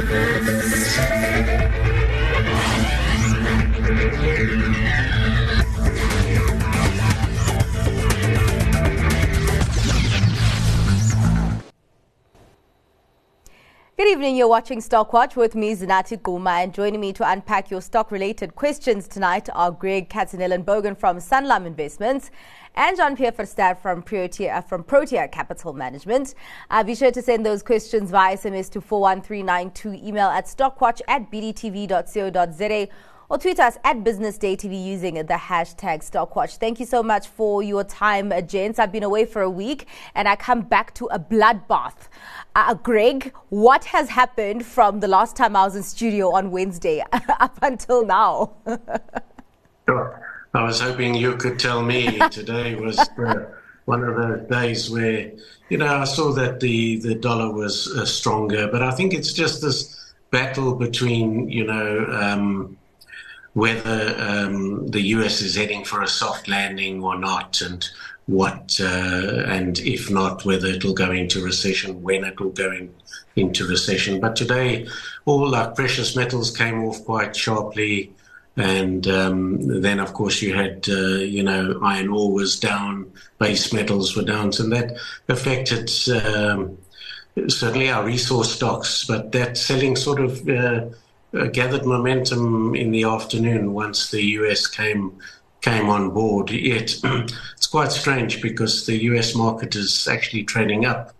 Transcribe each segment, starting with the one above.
Good evening. You're watching Stockwatch with me, Zinathi Gquma, and joining me to unpack your stock-related questions tonight are Greg Katzenellenbogen from Sanlam Investments and Jean Pierre Verster from Protea, from Protea Capital Management. Uh, be sure to send those questions via SMS to 41392, email at stockwatch at bdtv.co.za or tweet us at Business Day TV using the hashtag Stockwatch. Thank you so much for your time, uh, gents. I've been away for a week and I come back to a bloodbath. Uh, Greg, what has happened from the last time I was in studio on Wednesday up until now? sure. I was hoping you could tell me today was uh, one of those days where, you know, I saw that the, the dollar was uh, stronger, but I think it's just this battle between, you know, um, whether um, the US is heading for a soft landing or not, and what, uh, and if not, whether it'll go into recession, when it will go in, into recession. But today, all our precious metals came off quite sharply. And um, then, of course, you had, uh, you know, iron ore was down, base metals were down, and that affected um, certainly our resource stocks. But that selling sort of uh, gathered momentum in the afternoon once the US came came on board. Yet it's quite strange because the US market is actually trading up,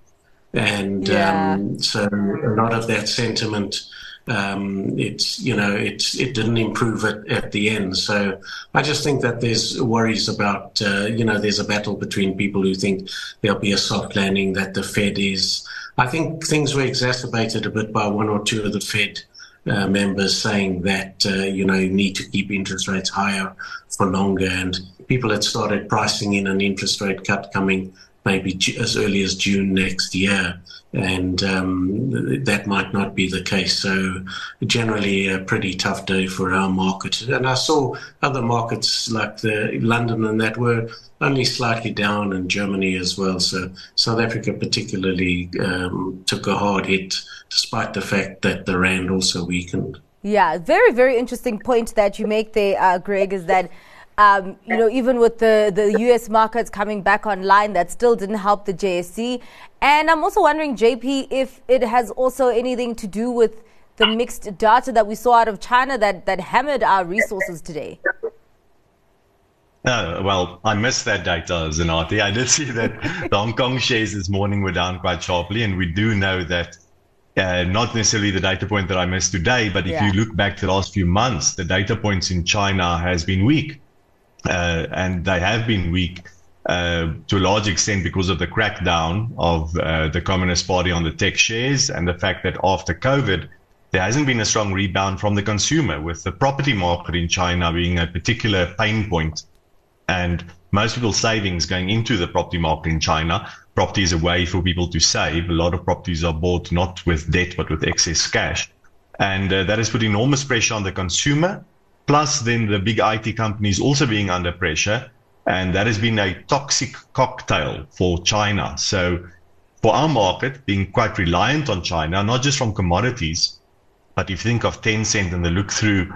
and yeah. um, so a lot of that sentiment. Um, it's you know it's it didn't improve at, at the end. So I just think that there's worries about uh, you know there's a battle between people who think there'll be a soft landing that the Fed is. I think things were exacerbated a bit by one or two of the Fed uh, members saying that uh, you know you need to keep interest rates higher for longer, and people had started pricing in an interest rate cut coming maybe as early as June next year, and um, that might not be the case. So, generally, a pretty tough day for our market. And I saw other markets like the London and that were only slightly down, and Germany as well. So, South Africa particularly um, took a hard hit, despite the fact that the rand also weakened. Yeah, very very interesting point that you make there, uh, Greg, is that um, you know, even with the, the US markets coming back online, that still didn't help the JSE. And I'm also wondering, JP, if it has also anything to do with the mixed data that we saw out of China that, that hammered our resources today. Uh, well, I missed that data, Zinathi. I did see that the Hong Kong shares this morning were down quite sharply, and we do know that uh, not necessarily the data point that I missed today, but if yeah. you look back to the last few months, the data points in China has been weak uh, and they have been weak uh, to a large extent because of the crackdown of uh, the Communist Party on the tech shares and the fact that after COVID, there hasn't been a strong rebound from the consumer, with the property market in China being a particular pain point, and most people's savings going into the property market in China. Property is a way for people to save. A lot of properties are bought not with debt but with excess cash, and uh, that has put enormous pressure on the consumer plus then the big IT companies also being under pressure. And that has been a toxic cocktail for China. So for our market, being quite reliant on China, not just from commodities, but if you think of Tencent and the look through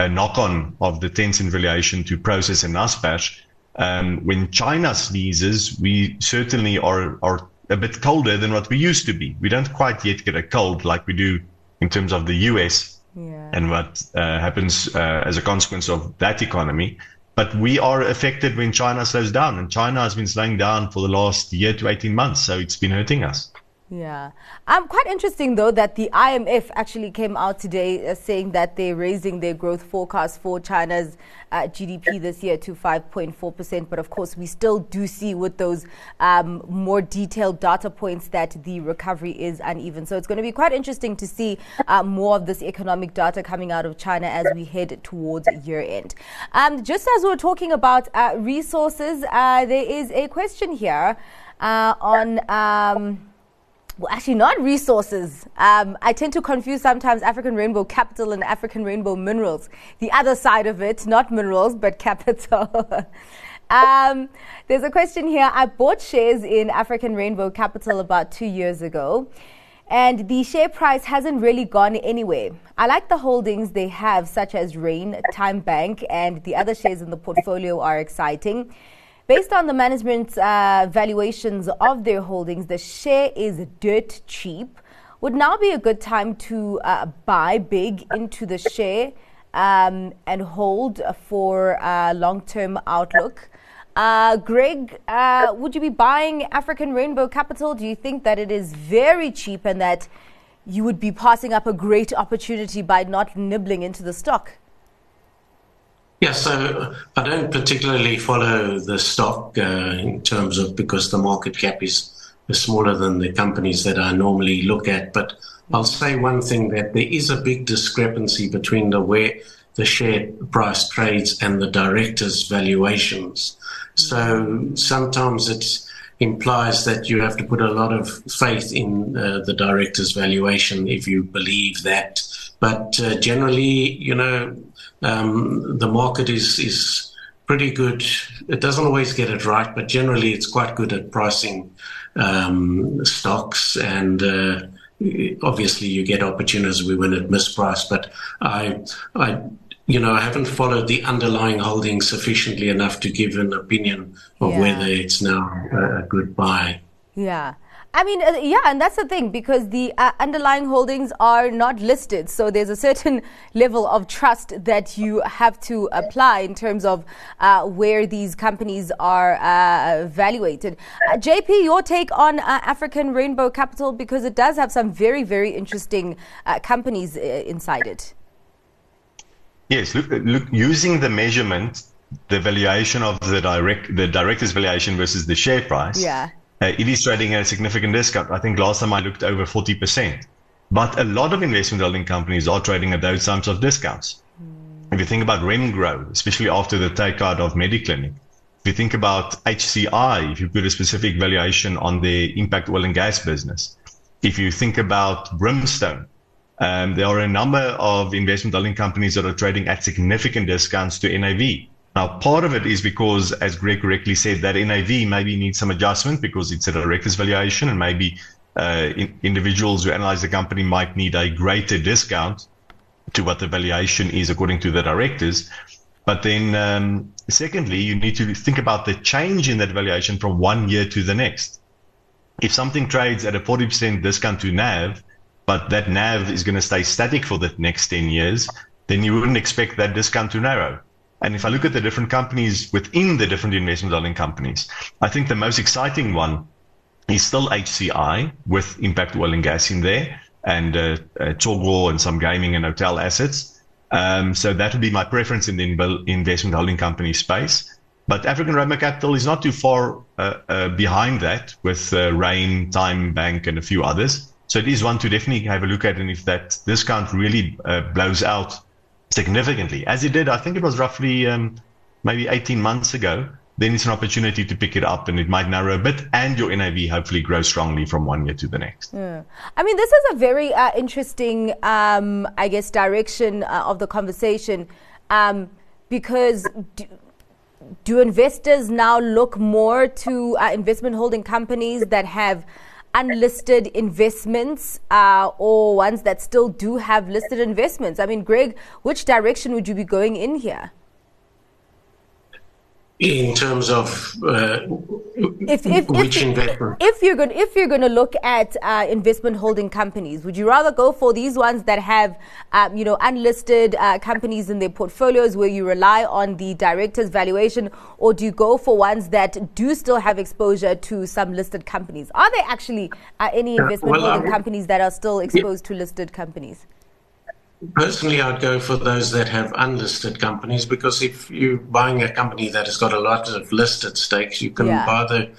a knock on of the Tencent valuation to Prosus and Naspers, um, when China sneezes, we certainly are, are a bit colder than what we used to be. We don't quite yet get a cold like we do in terms of the US yeah. and what uh, happens uh, as a consequence of that economy. But we are affected when China slows down, and China has been slowing down for the last year to 18 months, so it's been hurting us. Yeah. Um, quite interesting, though, that the IMF actually came out today uh, saying that they're raising their growth forecast for China's uh, GDP this year to 5.4%. But of course, we still do see with those um, more detailed data points that the recovery is uneven. So it's going to be quite interesting to see uh, more of this economic data coming out of China as we head towards year end. Um, just as we are talking about uh, resources, uh, there is a question here uh, on. Well, actually not resources. Um, I tend to confuse sometimes African Rainbow Capital and African Rainbow Minerals. The other side of it, not minerals, but capital. um, there's a question here. I bought shares in African Rainbow Capital about two years ago. and the share price hasn't really gone anywhere. I like the holdings they have, such as Rain, TymeBank, and the other shares in the portfolio are exciting. Based on the management's uh, valuations of their holdings, the share is dirt cheap. Would now be a good time to uh, buy big into the share um, and hold for uh, long term outlook. Uh, Greg, uh, would you be buying African Rainbow Capital? Do you think that it is very cheap and that you would be passing up a great opportunity by not nibbling into the stock? Yeah, so I don't particularly follow the stock uh, in terms of because the market cap is smaller than the companies that I normally look at. But I'll say one thing that there is a big discrepancy between the where the share price trades and the directors' valuations. So sometimes it implies that you have to put a lot of faith in uh, the director's valuation if you believe that. But uh, generally, you know, um, the market is is pretty good. It doesn't always get it right, but generally, it's quite good at pricing um, stocks and. Uh, obviously, you get opportunities when it mispriced, but I, I you know, I haven't followed the underlying holdings sufficiently enough to give an opinion of yeah. whether it's now a good buy. Yeah. I mean, uh, yeah, and that's the thing because the uh, underlying holdings are not listed. So there's a certain level of trust that you have to apply in terms of uh, where these companies are uh, evaluated. Uh, JP, your take on uh, African Rainbow Capital because it does have some very, very interesting companies inside it. Yes, look, look, using the measurement, the valuation of the direct, the director's valuation versus the share price. Yeah uh, it is trading at a significant discount. I think last time I looked over 40%. But a lot of investment holding companies are trading at those types of discounts. Mm. If you think about Remgro, especially after the takeout of Mediclinic, if you think about HCI, if you put a specific valuation on the impact oil and gas business, if you think about Brimstone, um, there are a number of investment holding companies that are trading at significant discounts to NAV. Now, part of it is because, as Greg correctly said, that NAV maybe needs some adjustment because it's a director's valuation, and maybe uh, in, individuals who analyze the company might need a greater discount to what the valuation is according to the directors. But then, um, secondly, you need to think about the change in that valuation from one year to the next. If something trades at a 40% discount to NAV, but that NAV is going to stay static for the next 10 years, then you wouldn't expect that discount to narrow. And if I look at the different companies within the different investment holding companies, I think the most exciting one is still HCI with Impact Oil and Gas in there and uh, uh, and some gaming and hotel assets. Um, so that would be my preference in the investment holding company space. But African Rainbow Capital is not too far uh, uh, behind that with uh, Rain, TymeBank, and a few others. So it is one to definitely have a look at. And if that discount really uh, blows out significantly, as it did, I think it was roughly um, maybe 18 months ago, then it's an opportunity to pick it up and it might narrow a bit and your NAV hopefully grow strongly from one year to the next. Yeah. I mean, this is a very uh, interesting, um, I guess, direction uh, of the conversation um, because. Do, do investors now look more to uh, investment holding companies that have unlisted investments uh, or ones that still do have listed investments? I mean, Greg, which direction would you be going in here? In terms of uh, if, if, which if, investment? If you're going, if you're going to look at uh, investment holding companies, would you rather go for these ones that have, um, you know, unlisted uh, companies in their portfolios where you rely on the director's valuation, or do you go for ones that do still have exposure to some listed companies? Are there actually uh, any investment well, holding companies that are still exposed yeah. to listed companies? Personally, I'd go for those that have unlisted companies because if you're buying a company that has got a lot of listed stakes, you can yeah. buy the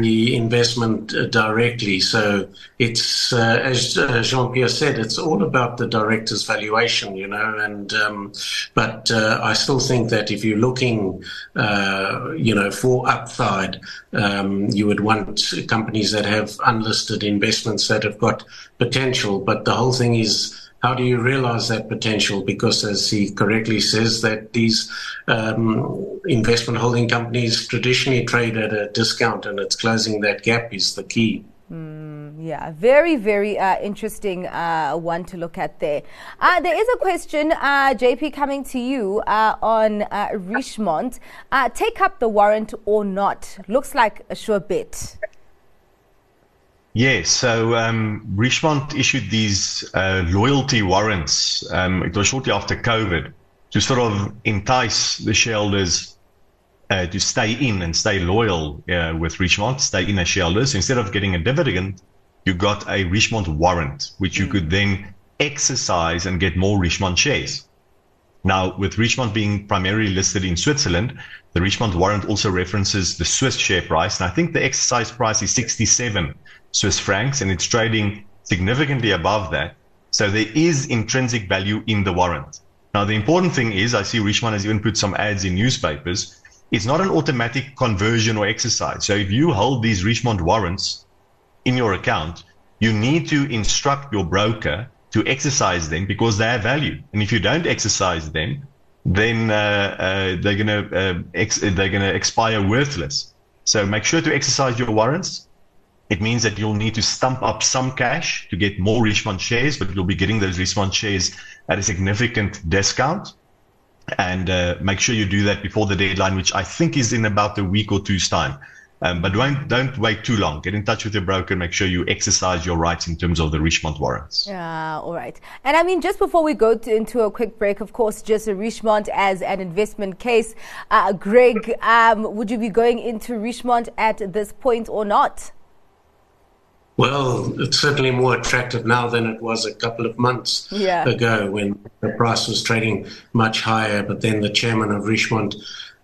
the investment uh, directly. So it's uh, as uh, Jean Pierre said, it's all about the director's valuation, you know. And um, but uh, I still think that if you're looking, uh, you know, for upside, um, you would want companies that have unlisted investments that have got potential. But the whole thing is how do you realize that potential? Because as he correctly says, that these um, investment holding companies traditionally trade at a discount, and it's closing that gap is the key. Mm. yeah, very, very uh, interesting uh, one to look at there. Uh, there is a question, uh, JP, coming to you uh, on uh, Richemont. take up the warrant or not? Looks like a sure bet. Yes, so um, Richemont issued these loyalty warrants. Um, it was shortly after COVID to sort of entice the shareholders uh, to stay in and stay loyal uh, with Richemont, stay in as shareholders. Instead of getting a dividend, you got a Richemont warrant, which you mm. could then exercise and get more Richemont shares. Now, with Richemont being primarily listed in Switzerland, the Richemont warrant also references the Swiss share price. And I think the exercise price is 67 Swiss francs, and it's trading significantly above that. So there is intrinsic value in the warrant. Now, the important thing is, I see Richemont has even put some ads in newspapers it's not an automatic conversion or exercise. So if you hold these Richemont warrants in your account, you need to instruct your broker to exercise them because they have value. And if you don't exercise them, then uh, uh, they're gonna uh, ex- they're gonna expire worthless. So make sure to exercise your warrants. It means that you'll need to stump up some cash to get more Richemont shares, but you'll be getting those Richemont shares at a significant discount and uh, make sure you do that before the deadline, which I think is in about a week or two's time. Um, but don't don't wait too long. Get in touch with your broker. Make sure you exercise your rights in terms of the Richemont warrants. Yeah, all right. And I mean, just before we go to, into a quick break, of course, just a Richemont as an investment case. Uh, Greg, um, would you be going into Richemont at this point or not? Well, it's certainly more attractive now than it was a couple of months yeah. ago when the price was trading much higher. But then the chairman of Richemont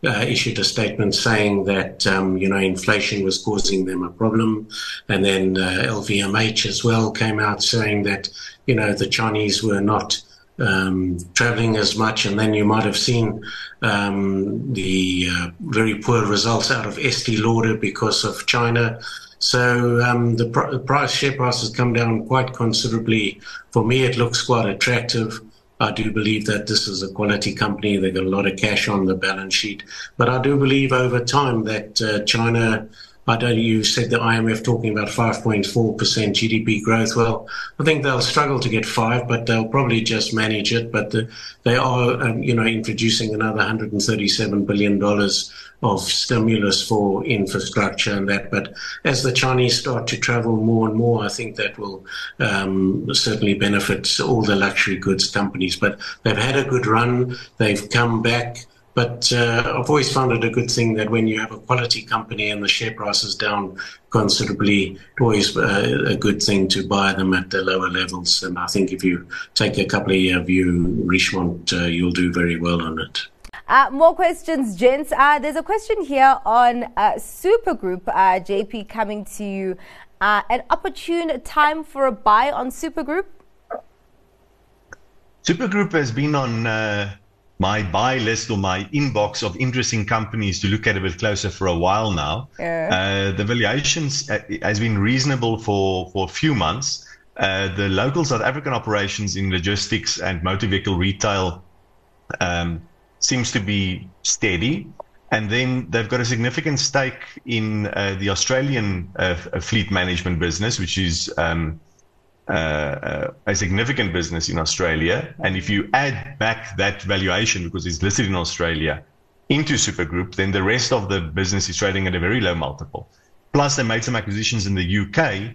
uh, issued a statement saying that um, you know inflation was causing them a problem, and then uh, LVMH as well came out saying that you know the Chinese were not um, traveling as much, and then you might have seen um, the uh, very poor results out of Estee Lauder because of China. So um, the, pr- price share price has come down quite considerably. For me, it looks quite attractive. I do believe that this is a quality company. They've got a lot of cash on the balance sheet, but I do believe over time that uh, China I know you said the IMF talking about 5.4% GDP growth. Well, I think they'll struggle to get five, but they'll probably just manage it. But the, they are, um, you know, introducing another 137 billion dollars of stimulus for infrastructure and that. But as the Chinese start to travel more and more, I think that will um, certainly benefit all the luxury goods companies. But they've had a good run. They've come back. But uh, I've always found it a good thing that when you have a quality company and the share price is down considerably, it's always uh, a good thing to buy them at the lower levels. And I think if you take a couple of year view, Richemont, uh, you'll do very well on it. Uh, more questions, gents. Uh, there's a question here on uh, Supergroup, uh, JP, coming to you. Uh, an opportune time for a buy on Supergroup? Supergroup has been on uh, my buy list or my inbox of interesting companies to look at a bit closer for a while now. Yeah. the valuations has been reasonable for, for a few months. the local South African operations in logistics and motor vehicle retail um, seems to be steady. And then they've got a significant stake in uh, the Australian uh, fleet management business, which is um, uh, uh, a significant business in Australia. And if you add back that valuation, because it's listed in Australia, into Supergroup, then the rest of the business is trading at a very low multiple. Plus, they made some acquisitions in the UK,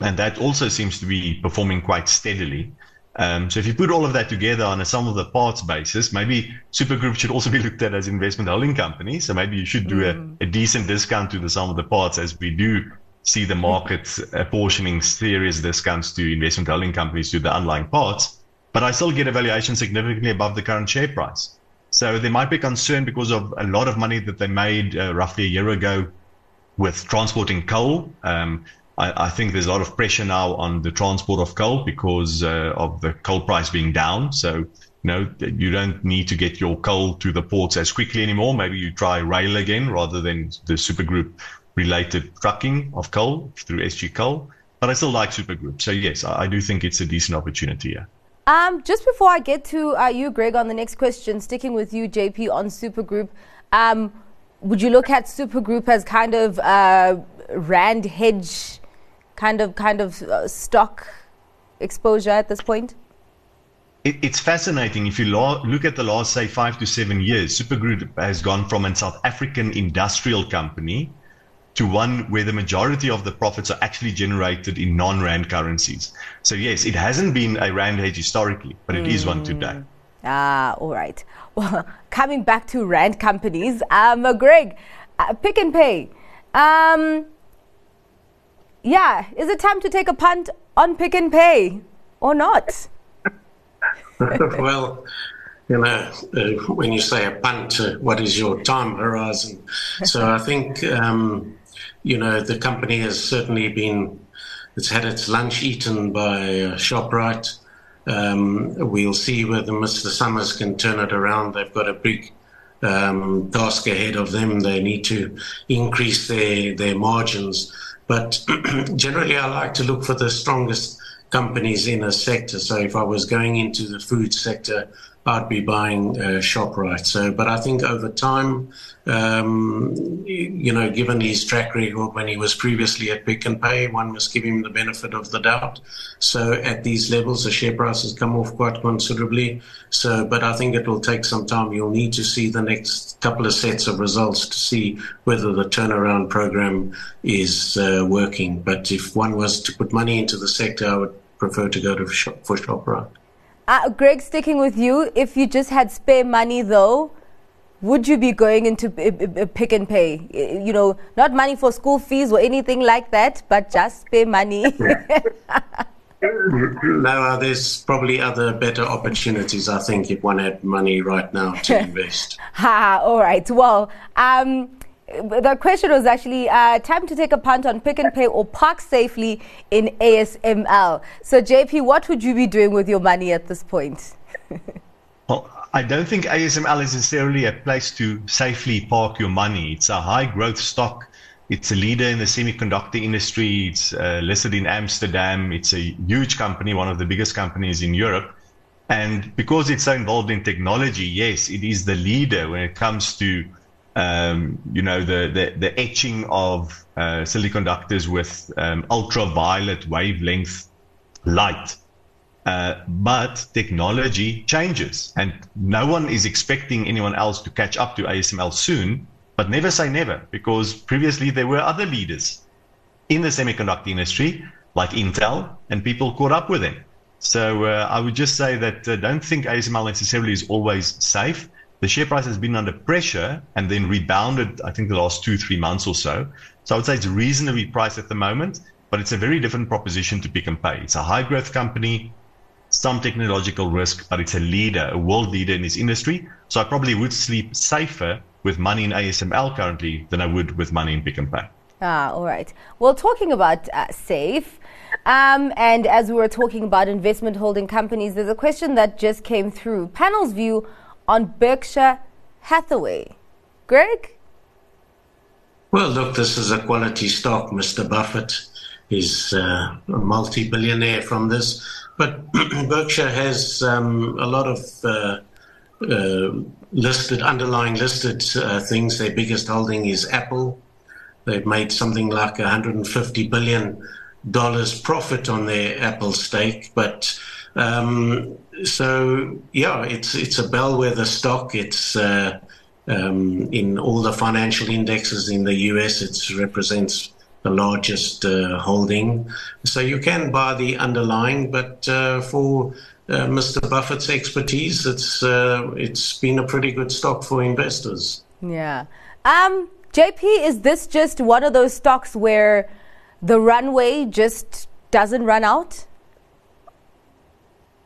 and that also seems to be performing quite steadily. Um, so if you put all of that together on a sum of the parts basis, maybe Supergroup should also be looked at as investment holding company. So maybe you should do mm. a, a, decent discount to the sum of the parts as we do see the market apportioning serious discounts to investment holding companies to the underlying parts. But I still get a valuation significantly above the current share price. So there might be concern because of a lot of money that they made uh, roughly a year ago with transporting coal. Um, I, I, think there's a lot of pressure now on the transport of coal because uh, of the coal price being down. So, you know, you don't need to get your coal to the ports as quickly anymore. Maybe you try rail again rather than the supergroup related trucking of coal through SG Coal. But I still like supergroup. So, yes, I, I do think it's a decent opportunity. Yeah. Um, just before I get to uh, you, Greg, on the next question, sticking with you, JP, on Supergroup, um, would you look at Supergroup as kind of uh, Rand hedge kind of kind of uh, stock exposure at this point? It, it's fascinating. If you lo- look at the last, say, five to seven years, Super Group has gone from a South African industrial company to one where the majority of the profits are actually generated in non-rand currencies. So yes, it hasn't been a rand hedge historically, but it mm. is one today. Ah, all right. Well, coming back to rand companies, um, Greg, uh, Pick and Pay. Um, yeah, is it time to take a punt on Pick and Pay or not? well, you know, uh, when you say a punt, uh, what is your time horizon? So I think, um, you know, the company has certainly been, it's had its lunch eaten by uh, ShopRite. Um, we'll see whether Mr. Summers can turn it around. They've got a big um, task ahead of them. They need to increase their, their margins. But generally, I like to look for the strongest companies in a sector. So if I was going into the food sector, I'd be buying uh, ShopRite. So, but I think over time, um, you know, given his track record when he was previously at Pick and Pay, one must give him the benefit of the doubt. So at these levels, the share price has come off quite considerably. So, but I think it will take some time. You'll need to see the next couple of sets of results to see whether the turnaround program is uh, working. But if one was to put money into the sector, I would prefer to go to for ShopRite. Uh, Greg, sticking with you, if you just had spare money though, would you be going into pick and pay? You know, not money for school fees or anything like that, but just spare money. no, there's probably other better opportunities, I think, if one had money right now to invest. ha, all right. Well, um, the question was actually uh, time to take a punt on Pick and Pay or park safely in ASML. So, JP, what would you be doing with your money at this point? well, I don't think ASML is necessarily a place to safely park your money. It's a high growth stock. It's a leader in the semiconductor industry. It's uh, listed in Amsterdam. It's a huge company, one of the biggest companies in Europe. And because it's so involved in technology, yes, it is the leader when it comes to um, you know, the, the, the etching of uh, semiconductors with um, ultraviolet wavelength light. Uh, but technology changes, and no one is expecting anyone else to catch up to ASML soon. But never say never, because previously there were other leaders in the semiconductor industry, like Intel, and people caught up with them. So uh, I would just say that uh, don't think ASML necessarily is always safe the share price has been under pressure and then rebounded, I think, the last two, three months or so. So I would say it's reasonably priced at the moment, but it's a very different proposition to Pick n Pay. It's a high growth company, some technological risk, but it's a leader, a world leader in this industry. So I probably would sleep safer with money in ASML currently than I would with money in Pick n Pay. Ah, all right. Well, talking about uh, safe, um, and as we were talking about investment holding companies, there's a question that just came through. Panel's view on Berkshire Hathaway. Greg? Well, look, this is a quality stock. Mr. Buffett is uh, a multi billionaire from this. But Berkshire has um, a lot of uh, uh, listed, underlying listed uh, things. Their biggest holding is Apple. They've made something like 150 billion dollars profit on their Apple stake, but um, so yeah, it's it's a bellwether stock. It's uh, um, in all the financial indexes in the US. It represents the largest uh, holding. So you can buy the underlying, but uh, for uh, Mr. Buffett's expertise, it's uh, it's been a pretty good stock for investors. Yeah. Um, JP, is this just one of those stocks where the runway just doesn't run out?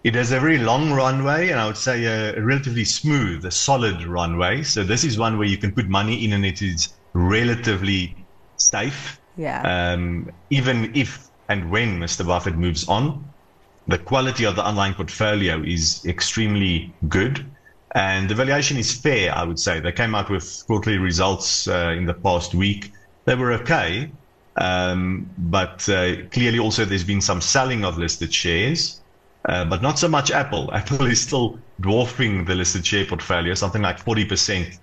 It has a very long runway, and I would say a relatively smooth, a solid runway. So this is one where you can put money in, and it is relatively safe. Yeah. Um, even if and when Mr. Buffett moves on, the quality of the underlying portfolio is extremely good. And the valuation is fair, I would say. They came out with quarterly results uh, in the past week. They were okay, um, but uh, clearly also there's been some selling of listed shares. Uh, but not so much Apple. Apple is still dwarfing the listed share portfolio. Something like 40%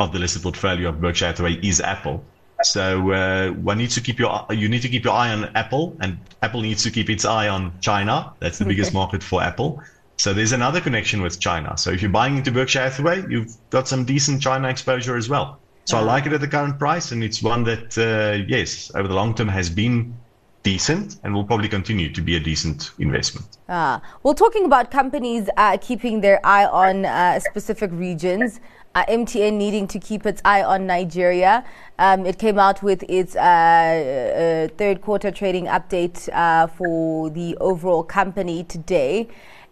of the listed portfolio of Berkshire Hathaway is Apple. So uh, one needs to keep your you need to keep your eye on Apple, and Apple needs to keep its eye on China. That's the biggest market for Apple. So there's another connection with China. So if you're buying into Berkshire Hathaway, you've got some decent China exposure as well. So I like it at the current price, and it's one that uh, yes, over the long term has been decent and will probably continue to be a decent investment. Ah, well, talking about companies uh, keeping their eye on uh, specific regions uh, MTN needing to keep its eye on Nigeria. Um, it came out with its uh, uh, third quarter trading update uh, for the overall company today.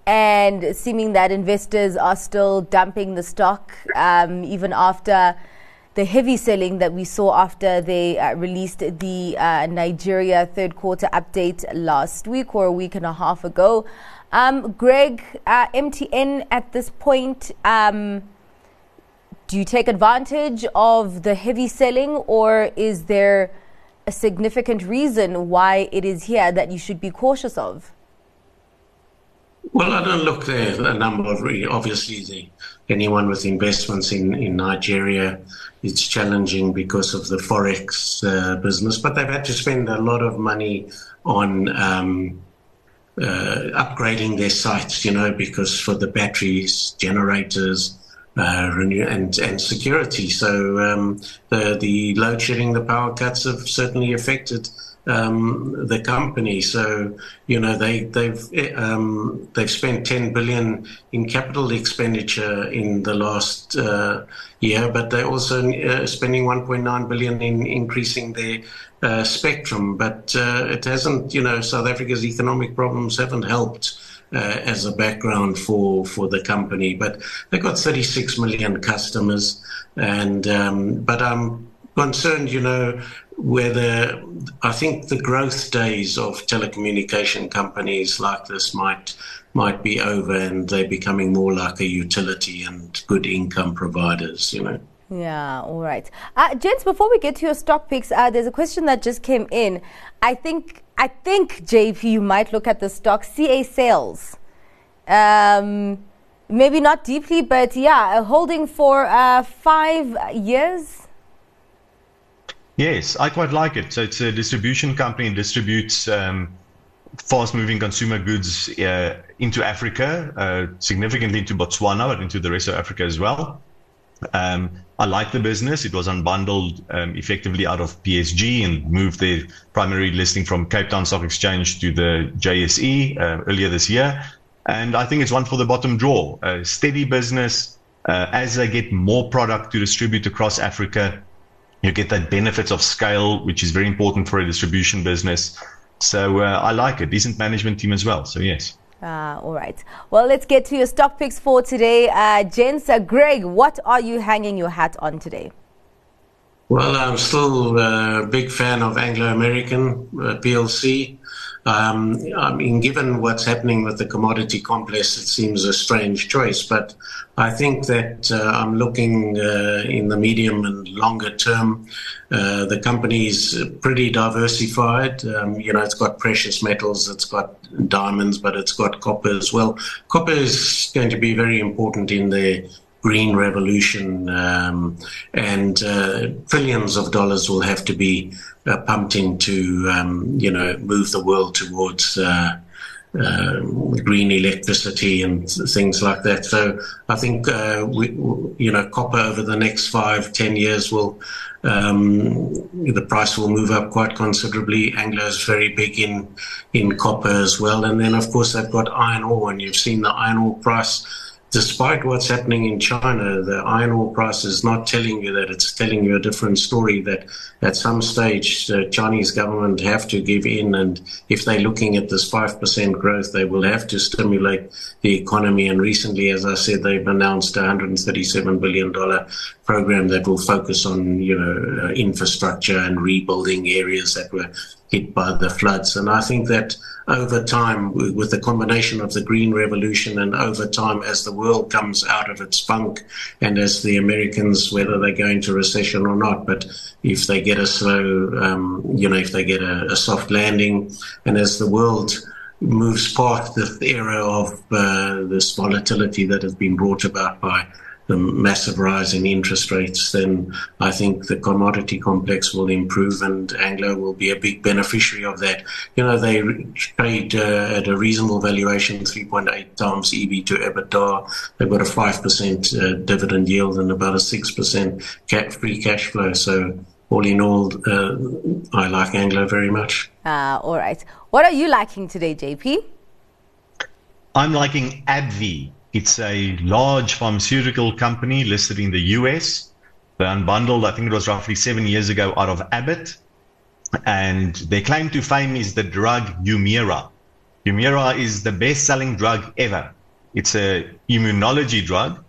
And seeming that investors are still dumping the stock um, even after the heavy selling that we saw after they uh, released the uh, Nigeria third quarter update last week or a week and a half ago. Um, Greg, MTN at this point. Um, do you take advantage of the heavy selling, or is there a significant reason why it is here that you should be cautious of? Well, I don't look there. A number of obviously the, anyone with investments in, in Nigeria, it's challenging because of the forex uh, business, but they've had to spend a lot of money on um, uh, upgrading their sites, you know, because for the batteries, generators, uh, and, and security. So um, the the load shedding, the power cuts have certainly affected um, the company. So you know they they've um, they've spent 10 billion in capital expenditure in the last uh, year, but they're also uh, spending 1.9 billion in increasing their uh, spectrum. But uh, it hasn't, you know, South Africa's economic problems haven't helped uh, as a background for for the company. But they've got 36 million customers, and um, but I'm concerned, you know, whether I think the growth days of telecommunication companies like this might might be over, and they're becoming more like a utility and good income providers, you know. Yeah, all right. Uh, gents, before we get to your stock picks, uh, there's a question that just came in. I think I think, JP, you might look at the stock CA sales. Um, maybe not deeply, but yeah, holding for uh, five years. Yes, I quite like it. So it's a distribution company and distributes um, fast-moving consumer goods uh, into Africa, uh, significantly into Botswana, but into the rest of Africa as well. Um, I like the business. It was unbundled um, effectively out of PSG and moved their primary listing from Cape Town Stock Exchange to the JSE uh, earlier this year. And I think it's one for the bottom drawer. A steady business. Uh, as they get more product to distribute across Africa, you get that benefits of scale, which is very important for a distribution business. So uh, I like it. Decent management team as well. So yes. Uh, all right. Well, let's get to your stock picks for today. Uh, Jens, uh, Greg, what are you hanging your hat on today? Well, I'm still a big fan of Anglo American uh, PLC. Um, I mean, given what's happening with the commodity complex, it seems a strange choice, but I think that uh, I'm looking uh, in the medium and longer term. Uh, the company is pretty diversified. Um, you know, it's got precious metals, it's got diamonds, but it's got copper as well. Copper is going to be very important in the green revolution, um, and uh, trillions of dollars will have to be uh, pumped in to, um, you know, move the world towards uh, uh green electricity and things like that. So I think, uh, we, you know, copper over the next five, ten years will, um, the price will move up quite considerably. Anglo is very big in, in copper as well. And then, of course, they've got iron ore, and you've seen the iron ore price despite what's happening in China, the iron ore price is not telling you that. It's telling you a different story that at some stage the Chinese government have to give in. And if they're looking at this 5% growth, they will have to stimulate the economy. And recently, as I said, they've announced a $137 billion program that will focus on, you know, uh, infrastructure and rebuilding areas that were hit by the floods. And I think that over time, with the combination of the Green Revolution and over time, as the world comes out of its funk and as the Americans, whether they go into recession or not, but if they get a slow, um, you know, if they get a, a, soft landing, and as the world moves past the era of uh, this volatility that has been brought about by the massive rise in interest rates, then I think the commodity complex will improve and Anglo will be a big beneficiary of that. You know, they trade uh, at a reasonable valuation, 3.8 times EV to EBITDA. They've got a 5% uh, dividend yield and about a 6% cap free cash flow. So all in all, uh, I like Anglo very much. Uh, all right. What are you liking today, JP? I'm liking AbbVie. It's a large pharmaceutical company listed in the US. They unbundled, I think it was roughly seven years ago, out of Abbott. And their claim to fame is the drug Humira. Humira is the best selling drug ever. It's a immunology drug.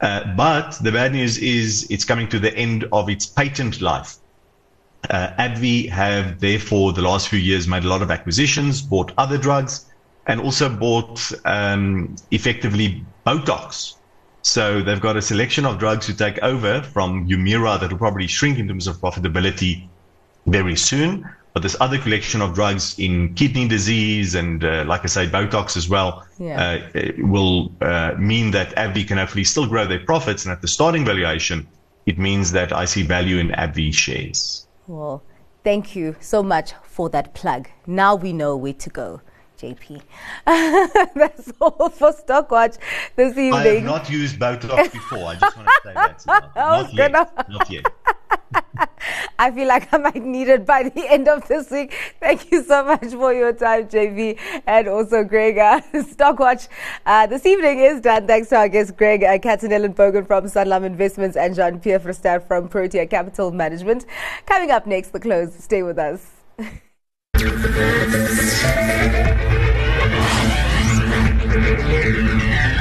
Uh, but the bad news is it's coming to the end of its patent life. Uh, AbbVie have therefore the last few years made a lot of acquisitions, bought other drugs, and also bought um, effectively Botox. So they've got a selection of drugs to take over from Humira that will probably shrink in terms of profitability very soon. But this other collection of drugs in kidney disease and, uh, like I say, Botox as well, yeah. uh, will uh, mean that AbbVie can hopefully still grow their profits. And at the starting valuation, it means that I see value in AbbVie shares. Well, thank you so much for that plug. Now we know where to go. JP. That's all for Stockwatch this evening. I have not used Botox before. I just want to say that. Not, not yet. Not yet. I feel like I might need it by the end of this week. Thank you so much for your time, JP, and also Greg. Uh, Stockwatch uh, this evening is done. Thanks to our guests, Greg uh, Katzenellenbogen from Sanlam Investments and Jean Pierre Verster from Protea Capital Management. Coming up next, the close. Stay with us. Thank you.